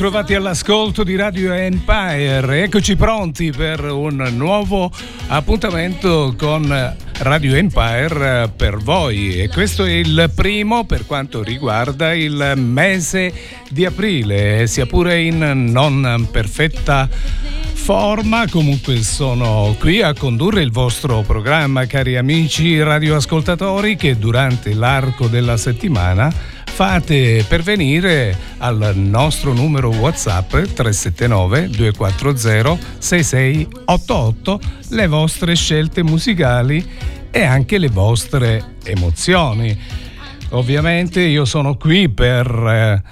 Ritrovati all'ascolto di Radio Empire, eccoci pronti per un nuovo appuntamento con Radio Empire per voi. E questo è il primo per quanto riguarda il mese di aprile, sia pure in non perfetta forma, comunque sono qui a condurre il vostro programma cari amici radioascoltatori che durante l'arco della settimana fate pervenire al nostro numero WhatsApp 379 240 6688 le vostre scelte musicali e anche le vostre emozioni. Ovviamente io sono qui per eh,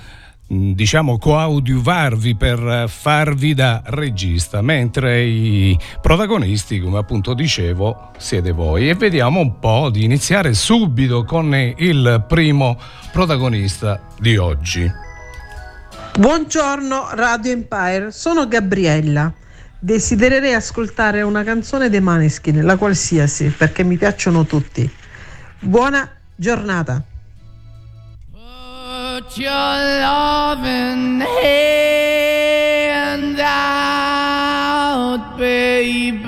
diciamo coadiuvarvi per farvi da regista, mentre i protagonisti, come appunto dicevo, siete voi. E vediamo un po' di iniziare subito con il primo protagonista di oggi. Buongiorno Radio Empire, sono Gabriella. Desidererei ascoltare una canzone dei Maneskin, la qualsiasi, perché mi piacciono tutti. Buona giornata. Put your loving hand out, baby.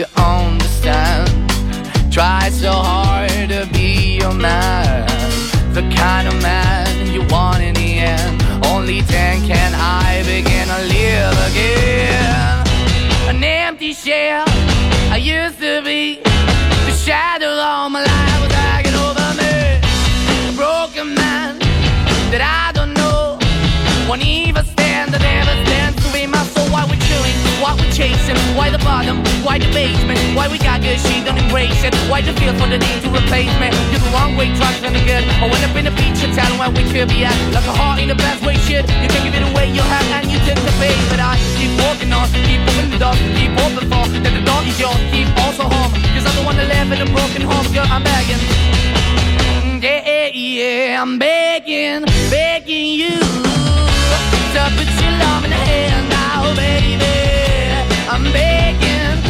to understand. Try so hard to be your man. The kind of man you want in the end. Only then can I begin Why the basement? Why we got good, she don't embrace it? Why the feel for the need to replace me? You're the wrong way, trying to good. I went up in the feature town where we could be at. Like a heart in the best way, shit. You can give it away, you have, and you took the bait. But I keep walking on, keep moving the door, keep open for that the door is yours, keep also home. Cause I'm the one that live in a broken home, girl, I'm begging. Mm, yeah, yeah, yeah, I'm begging, begging you to put your love in the hand now, baby. I'm begging,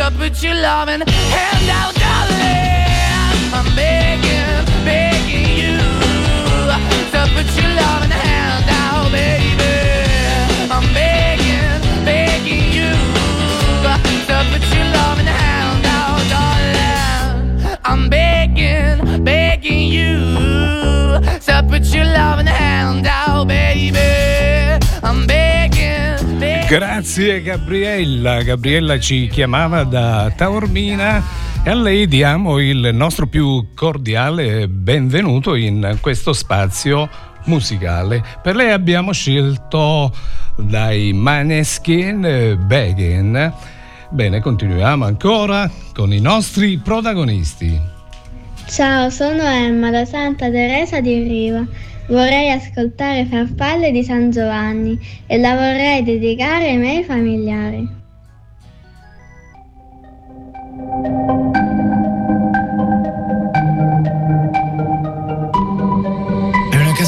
to put your loving hand out, darling. I'm begging, begging you to put your loving hand out, baby. I'm begging, begging you to put your loving hand out, darling. I'm begging, begging you to put your loving hand Grazie Gabriella. Gabriella ci chiamava da Taormina e a lei diamo il nostro più cordiale benvenuto in questo spazio musicale. Per lei abbiamo scelto dai Maneskin Begin. Bene, continuiamo ancora con i nostri protagonisti. Ciao, sono Emma da Santa Teresa di Riva. Vorrei ascoltare Farfalle di San Giovanni e la vorrei dedicare ai miei familiari.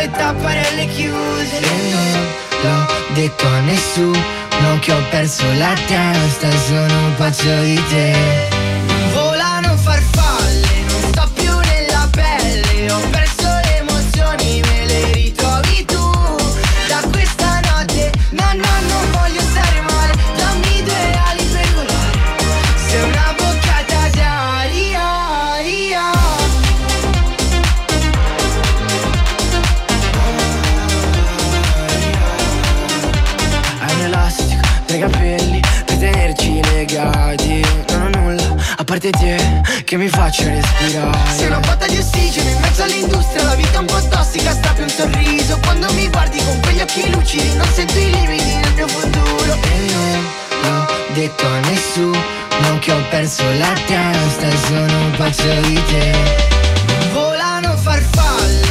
le tapparelle chiuse. E non l'ho detto a nessuno che ho perso la testa Sono pazzo di te parte te che mi faccio respirare. Sei una botta di ossigeno in mezzo all'industria La vita è un po' tossica, sta più un sorriso. Quando mi guardi con quegli occhi lucidi Non sento i limiti nel mio futuro. E non l'ho detto a nessuno Che ho perso la testa Sono un pazzo di te. Volano farfalle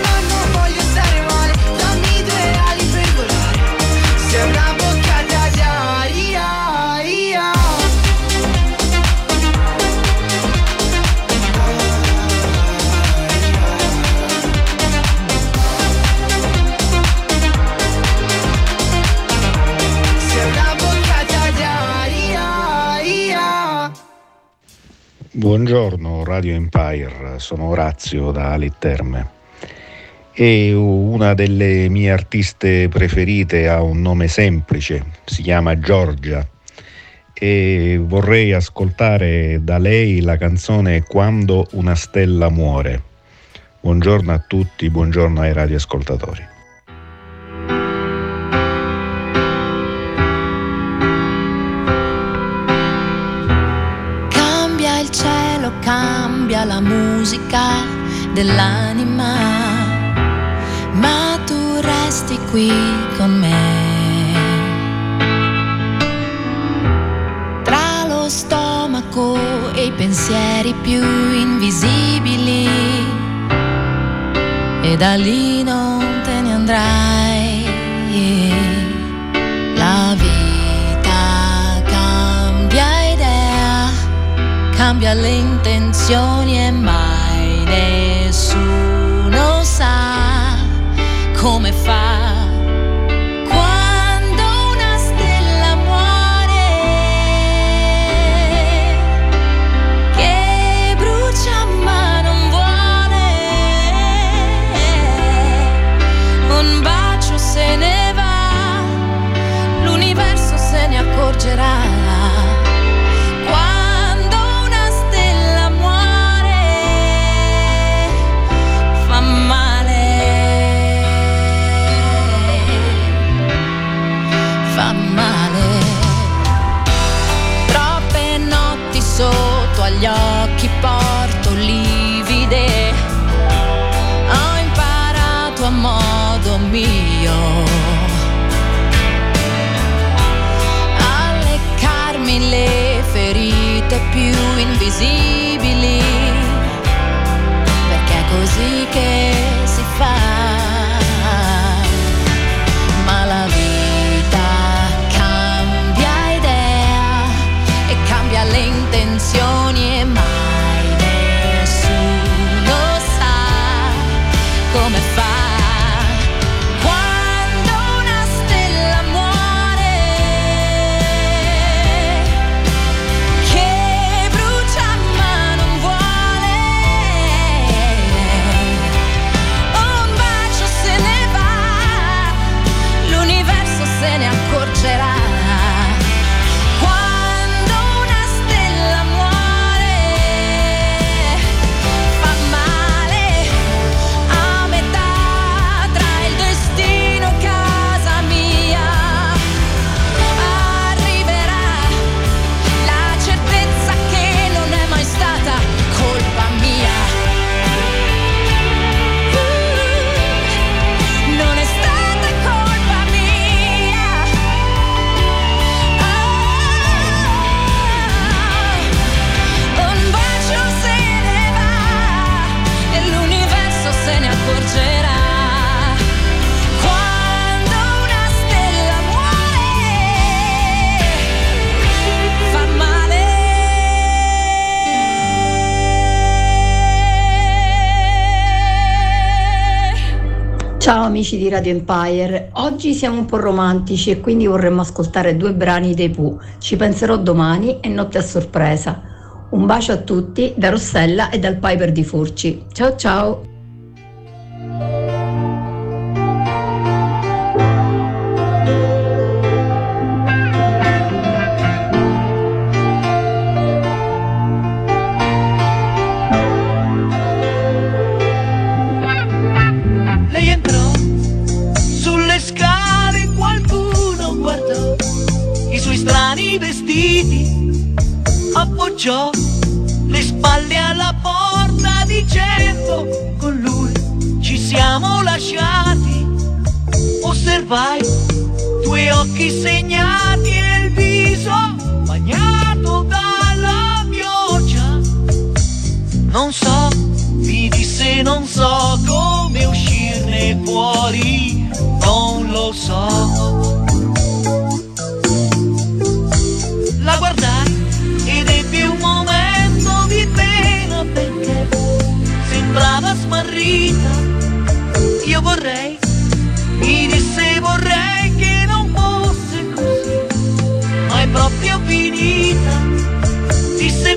Buongiorno Radio Empire, sono Orazio da Terme e una delle mie artiste preferite ha un nome semplice, si chiama Giorgia e vorrei ascoltare da lei la canzone Quando una stella muore. Buongiorno a tutti, buongiorno ai radioascoltatori. La musica dell'anima, ma tu resti qui con me. Tra lo stomaco e i pensieri più invisibili, e da lì non te ne andrai. Cambia le intenzioni e mai nessuno sa come fa. Ciao amici di Radio Empire, oggi siamo un po' romantici e quindi vorremmo ascoltare due brani dei Pooh. Ci penserò domani e notte a sorpresa. Un bacio a tutti da Rossella e dal Piper di Furci. Ciao ciao! appoggiò le spalle alla porta dicendo con lui ci siamo lasciati. Osservai due occhi segnati e il viso bagnato dalla pioggia. Non so, mi disse non so come uscirne fuori, non lo so.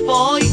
for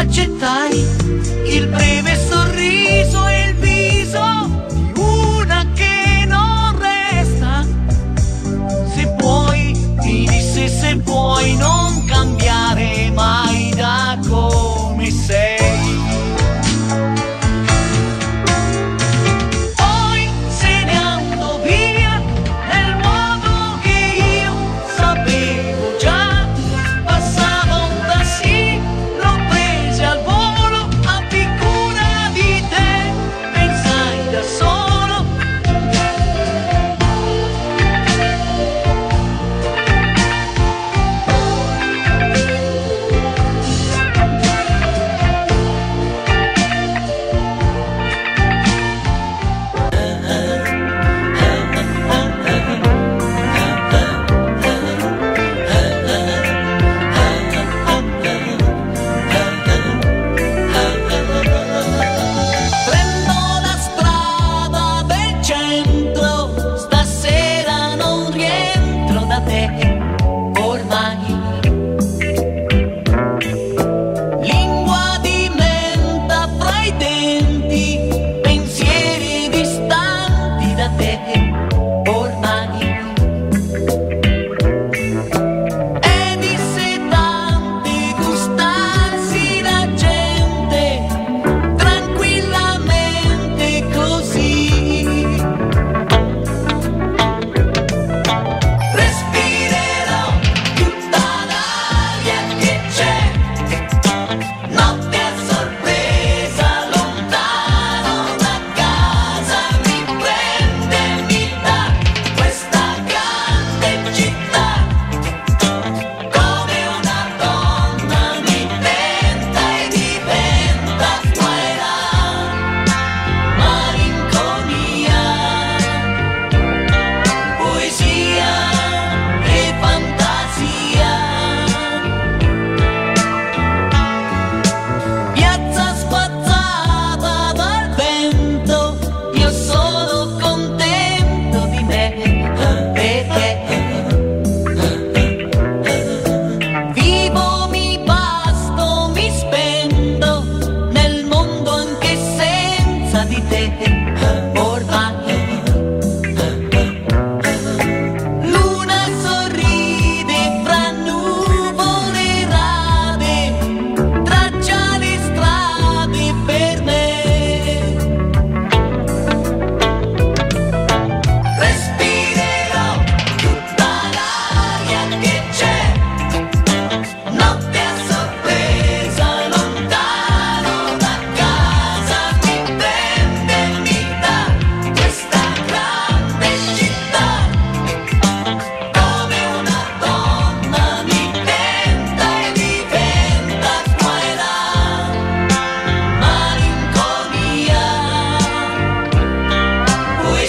accettai il breve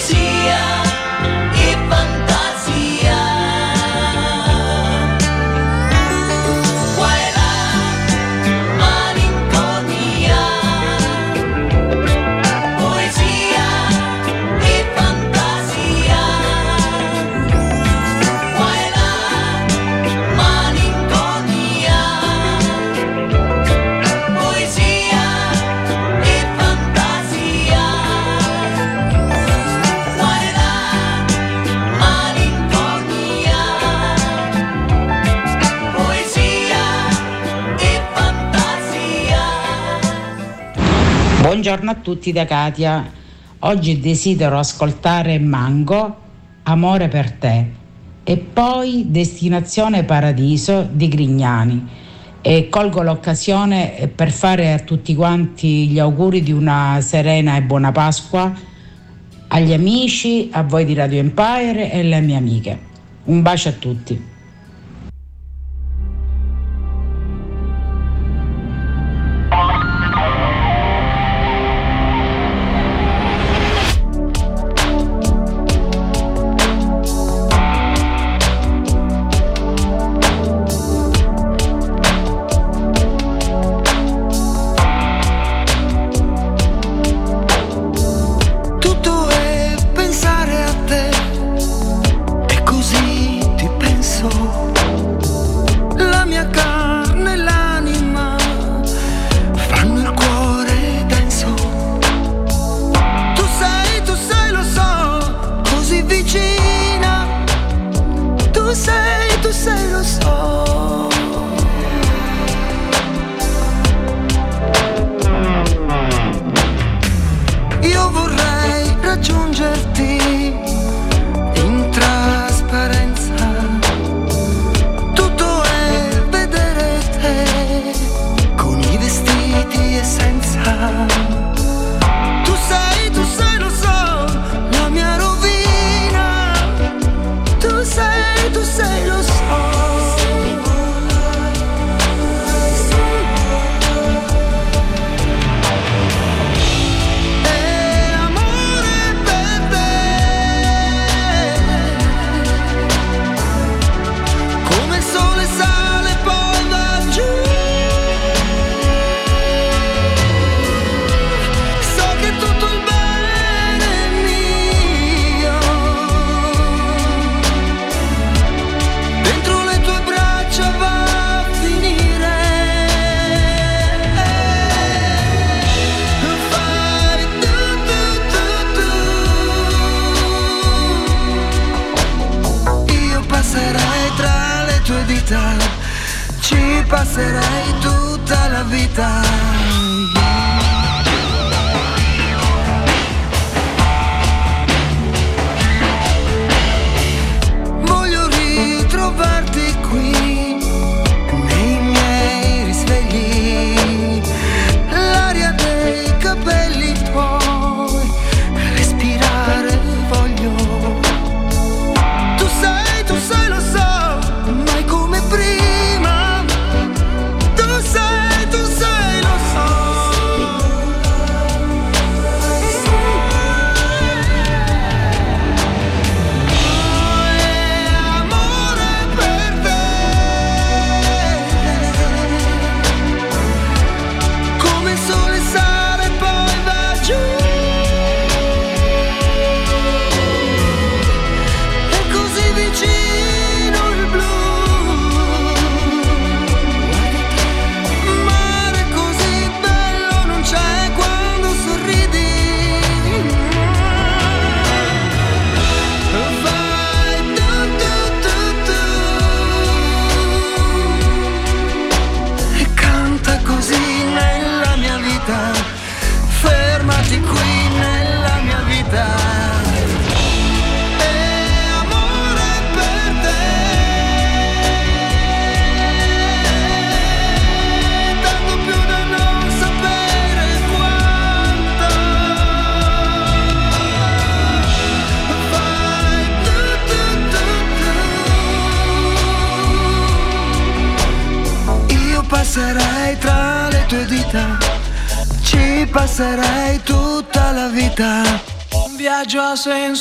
see. Buongiorno a tutti da Katia. Oggi desidero ascoltare Mango, Amore per te e poi Destinazione Paradiso di Grignani. E colgo l'occasione per fare a tutti quanti gli auguri di una serena e buona Pasqua agli amici, a voi di Radio Empire e alle mie amiche. Un bacio a tutti.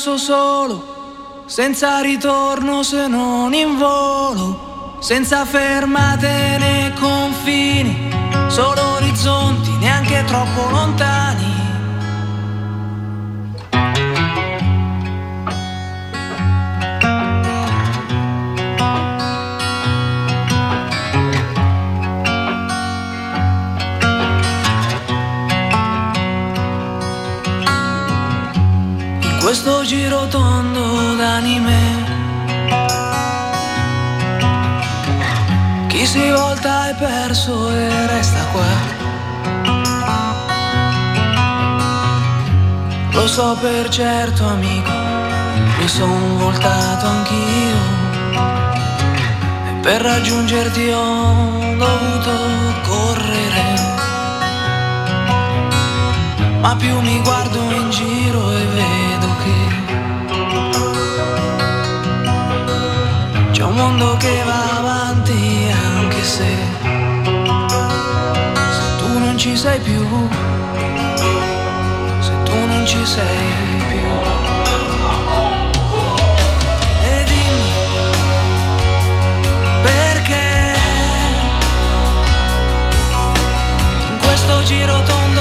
Senso solo, senza ritorno se non in volo, senza fermate né confini, so per certo amico, mi son voltato anch'io e per raggiungerti ho dovuto correre. Ma più mi guardo in giro e vedo che c'è un mondo che va avanti anche se, se tu non ci sei più non ci sei più. E dimmi perché in questo giro tondo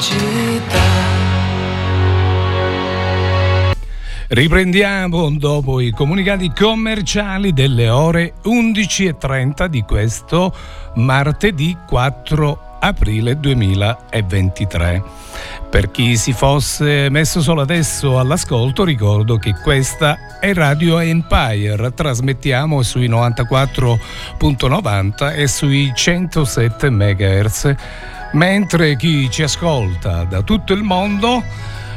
città. Riprendiamo dopo i comunicati commerciali delle ore 11.30 di questo martedì 4 aprile 2023. Per chi si fosse messo solo adesso all'ascolto, ricordo che questa è Radio Empire. Trasmettiamo sui 94.90 e sui 107 MHz, mentre chi ci ascolta da tutto il mondo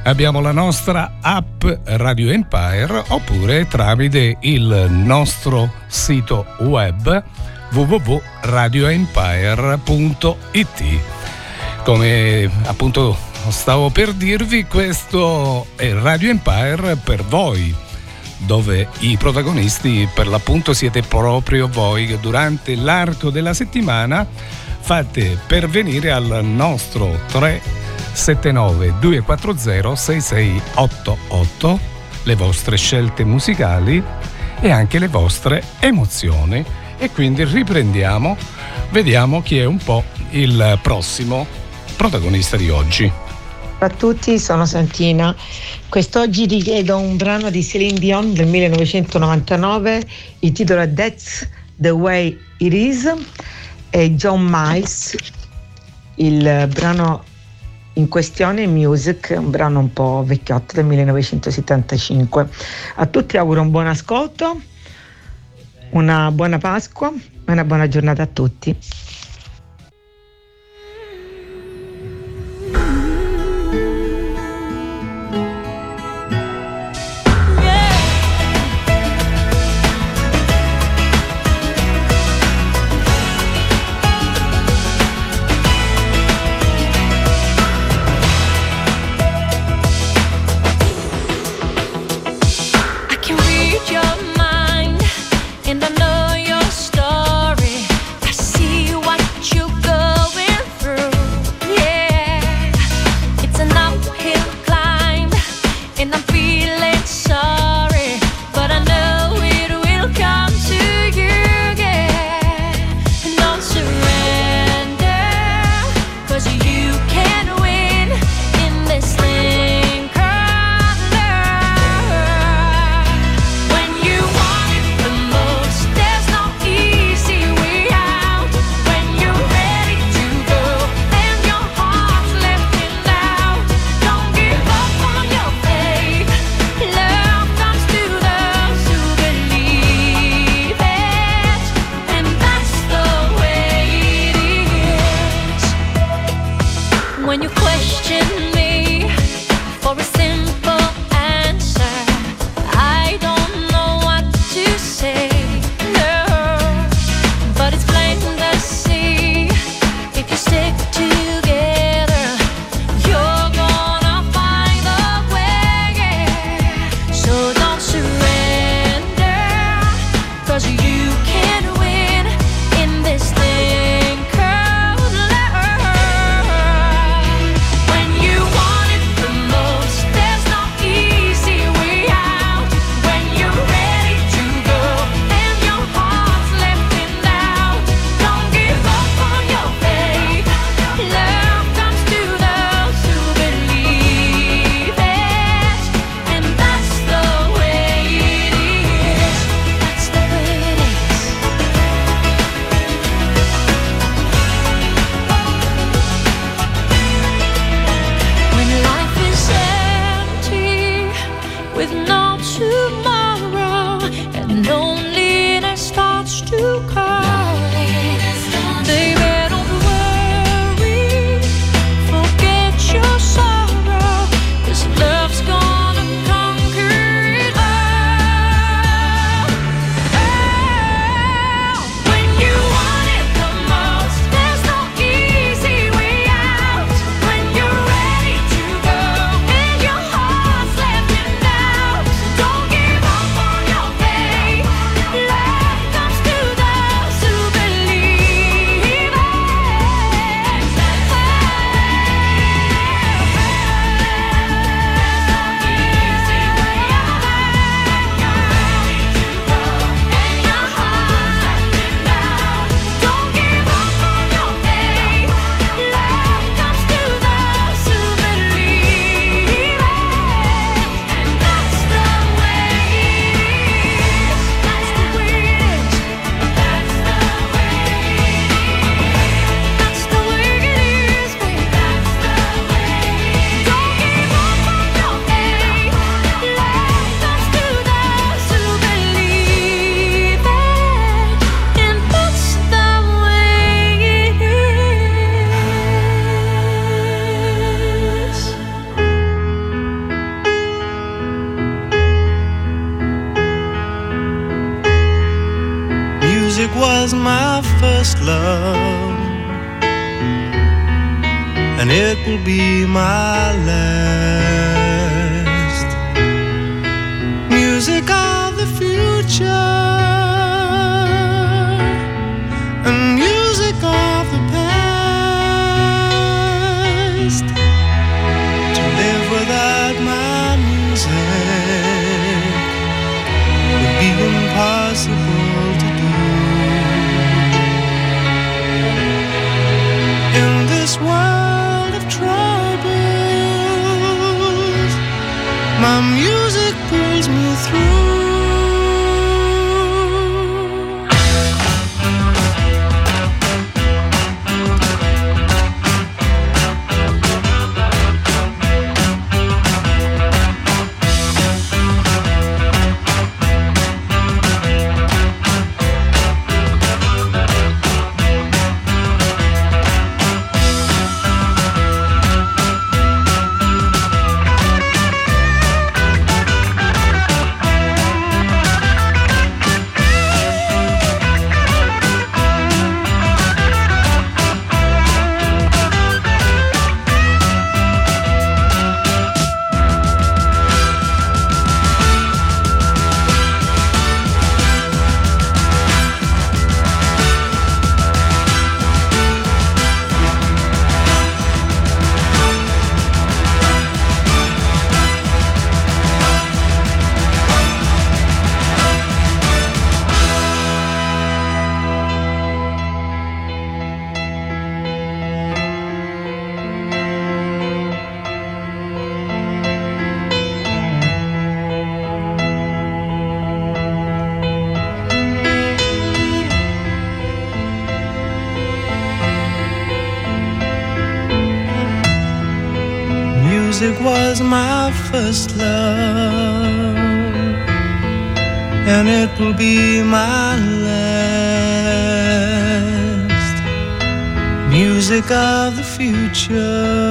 abbiamo la nostra app Radio Empire oppure tramite il nostro sito web www.radioempire.it. Come appunto stavo per dirvi, questo è Radio Empire per voi dove i protagonisti per l'appunto siete proprio voi che durante l'arco della settimana fate pervenire al nostro 379 240 6688 le vostre scelte musicali e anche le vostre emozioni e quindi riprendiamo, vediamo chi è un po' il prossimo protagonista di oggi. Ciao a tutti, sono Santina. Quest'oggi richiedo un brano di Celine Dion del 1999, il titolo è That's the Way It Is e John Miles, il brano in questione Music, un brano un po' vecchiotto del 1975. A tutti auguro un buon ascolto, una buona Pasqua e una buona giornata a tutti. because you. first love, and it will be my last music of the future.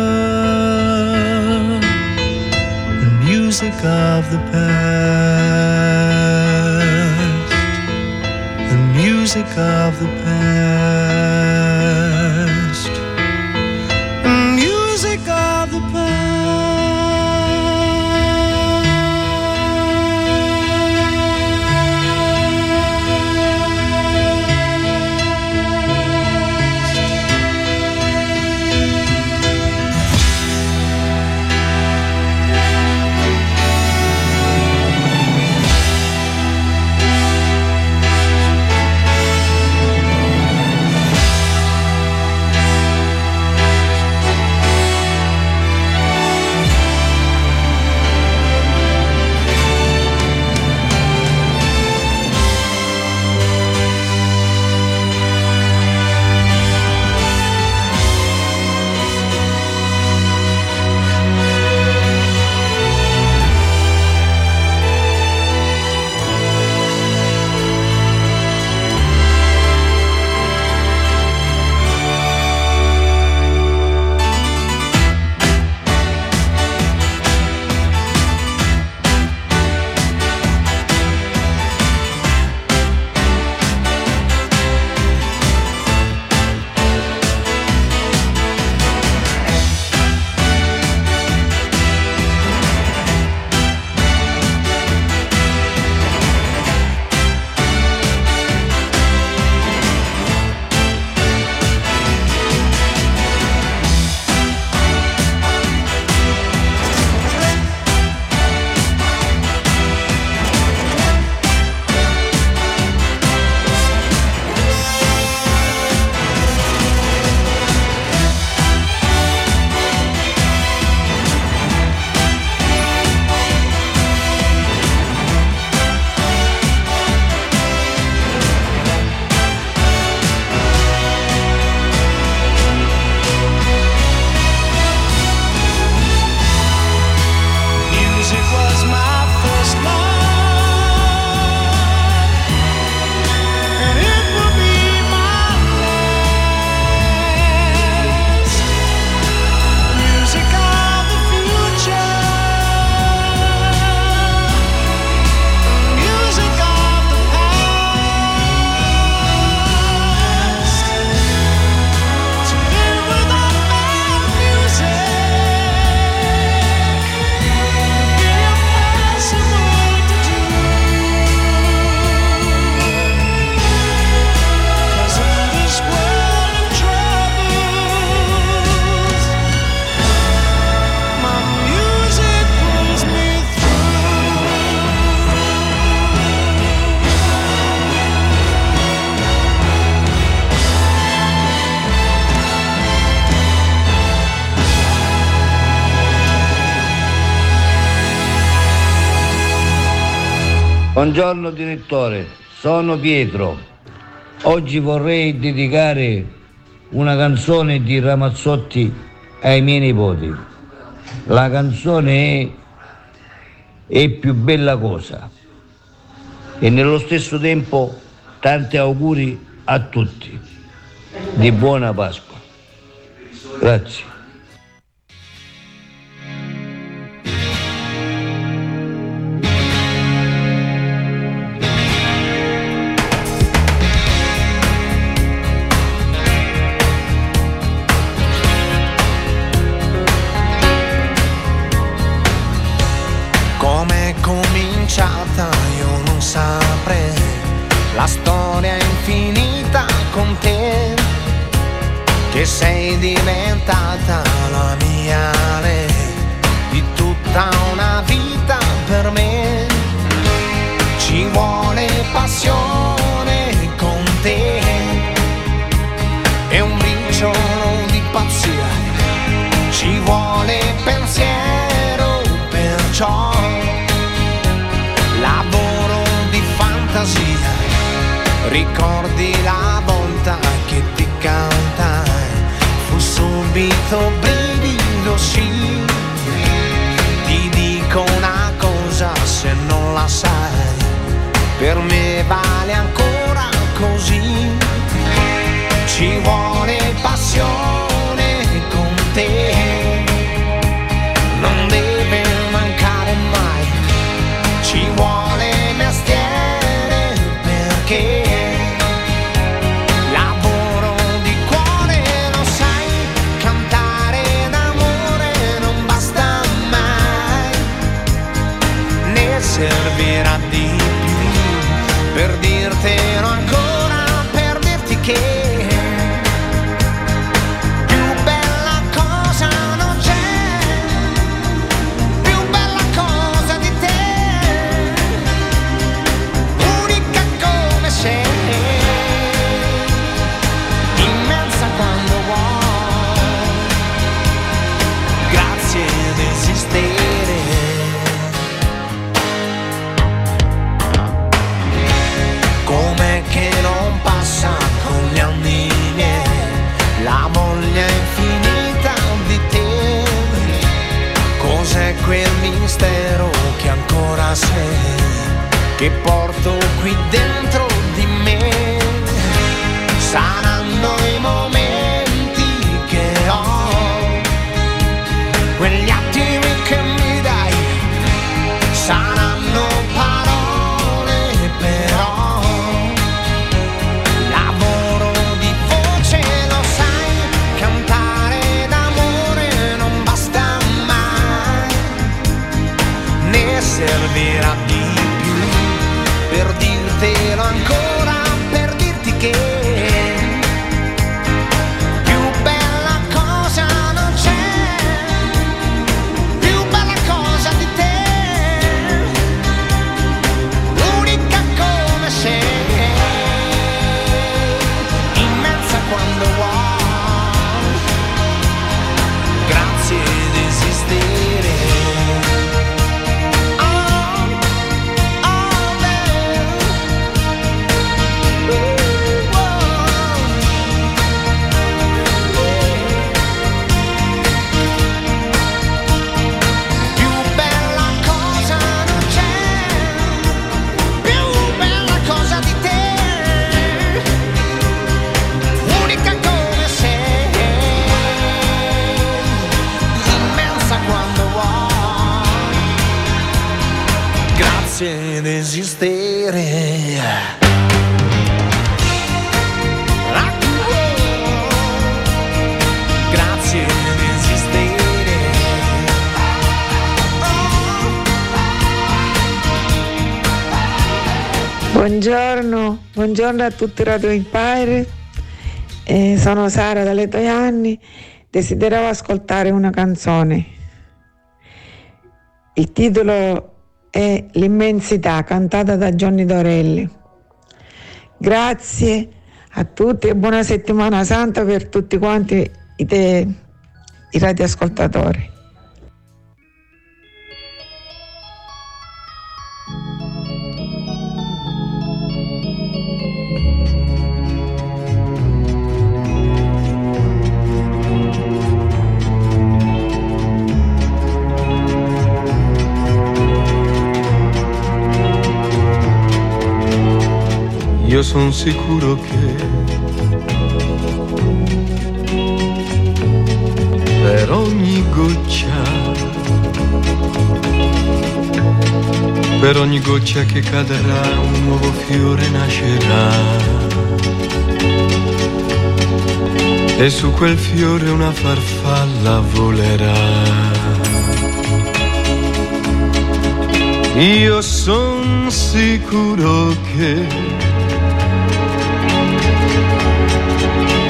Buongiorno direttore, sono Pietro. Oggi vorrei dedicare una canzone di Ramazzotti ai miei nipoti. La canzone è, è più bella cosa e nello stesso tempo tanti auguri a tutti di buona Pasqua. Grazie. misteri. Buongiorno, buongiorno a tutti Radio Empire, eh, sono Sara dalle tue anni, desideravo ascoltare una canzone. Il titolo è L'immensità cantata da Johnny Dorelli. Grazie a tutti e buona settimana santa per tutti quanti i, te, i radioascoltatori. Io sono sicuro che per ogni goccia, per ogni goccia che cadrà un nuovo fiore nascerà. E su quel fiore una farfalla volerà. Io son sicuro che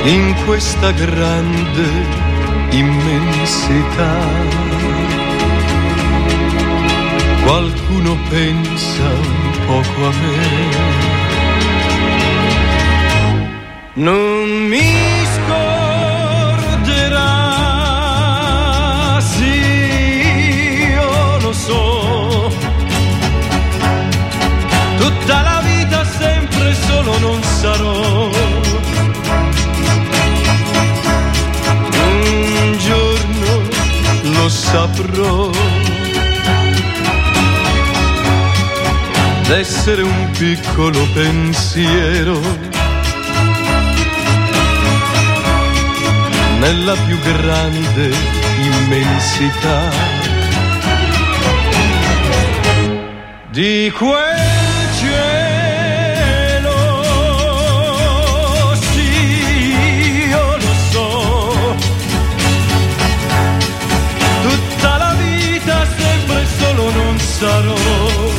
in questa grande immensità qualcuno pensa un poco a me. Non mi scorderà, sì, io lo so. Tutta la vita sempre solo non sarò. Saprò. D'essere un piccolo pensiero nella più grande immensità di quel non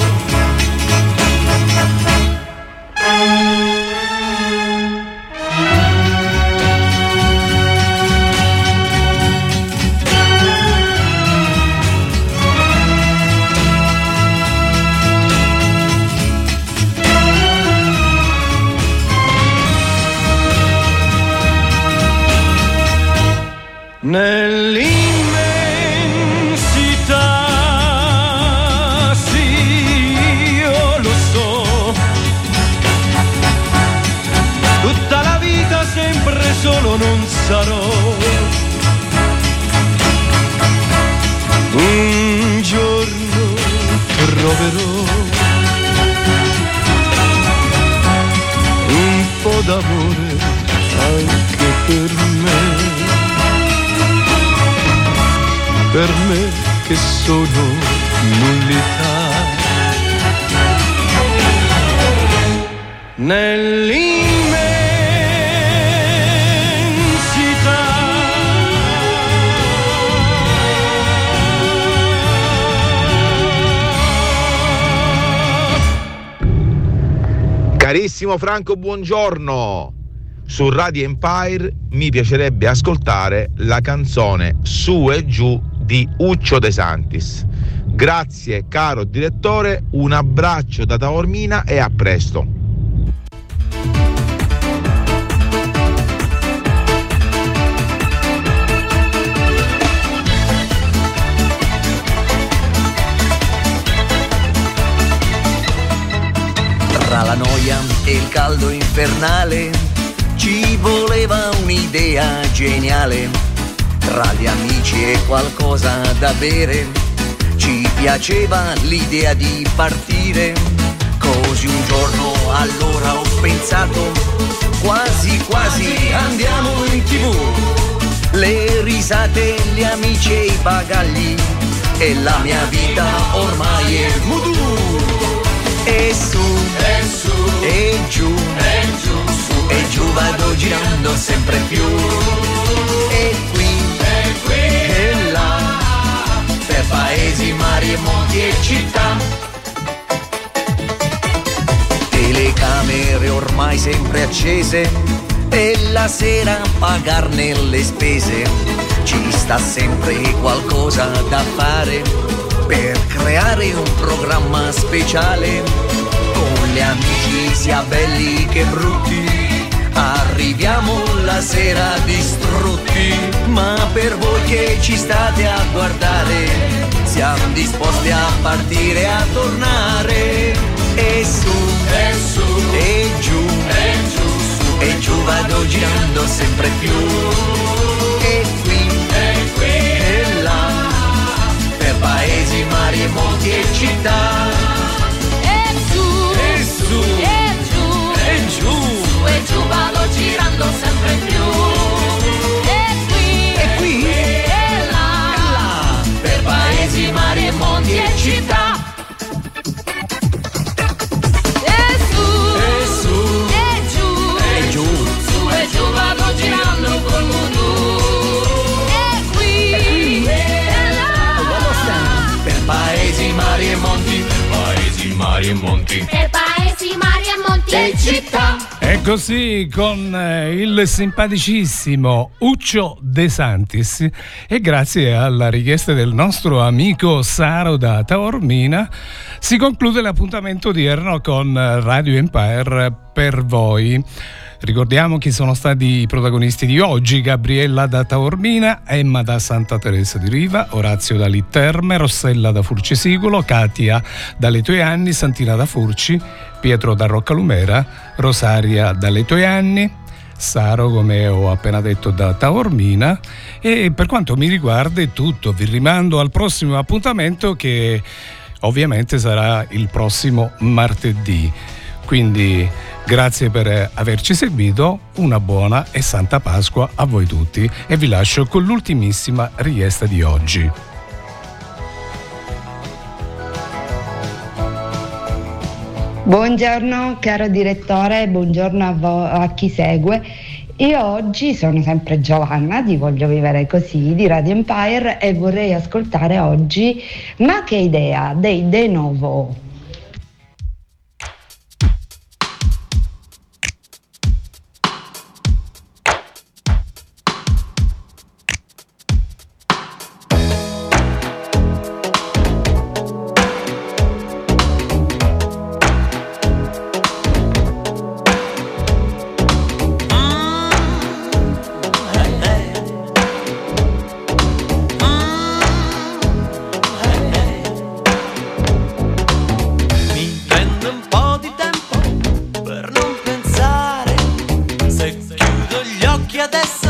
sarò. Un giorno troverò un po' d'amore anche per me per me che sono nullità. Nell'immensità. Carissimo Franco, buongiorno. Su Radio Empire mi piacerebbe ascoltare la canzone Su e giù di Uccio De Santis. Grazie caro direttore, un abbraccio da Taormina e a presto. Noia e il caldo infernale ci voleva un'idea geniale. Tra gli amici e qualcosa da bere ci piaceva l'idea di partire. Così un giorno allora ho pensato, quasi quasi andiamo in tv. Le risate, gli amici e i bagagli e la mia vita ormai è voodoo. E su, e su, e giù, e giù, su, e giù vado girando sempre più. E qui, e qui, e là, per paesi, mari e monti e città. Telecamere ormai sempre accese. E la sera pagarne le spese. Ci sta sempre qualcosa da fare per creare un programma speciale con gli amici sia belli che brutti. Arriviamo la sera distrutti, ma per voi che ci state a guardare, siamo disposti a partire e a tornare. E su, e su, e giù, e giù, su, e giù vado girando sempre più. mari, monti e città. E su, e su, e giù, e giù, su e giù vado girando sempre più. E qui, e qui, e là, là, per paesi, mari, monti e città. E su, e giù, e giù, su e giù vado girando con lui. Monti. E città. E così con eh, il simpaticissimo Uccio De Santis e grazie alla richiesta del nostro amico Saro da Taormina si conclude l'appuntamento odierno con Radio Empire per voi. Ricordiamo chi sono stati i protagonisti di oggi: Gabriella da Taormina, Emma da Santa Teresa di Riva, Orazio da Litterme, Rossella da Furcisicolo, Katia dalle tue anni, Santina da Furci, Pietro da Roccalumera, Rosaria dalle tue anni. Saro, come ho appena detto, da Taormina e per quanto mi riguarda è tutto, vi rimando al prossimo appuntamento che ovviamente sarà il prossimo martedì. Quindi grazie per averci seguito, una buona e santa Pasqua a voi tutti e vi lascio con l'ultimissima richiesta di oggi. Buongiorno caro direttore, buongiorno a, vo- a chi segue. Io oggi sono sempre Giovanna di Voglio Vivere Così di Radio Empire e vorrei ascoltare oggi Ma che idea dei De Novo. Nokia 10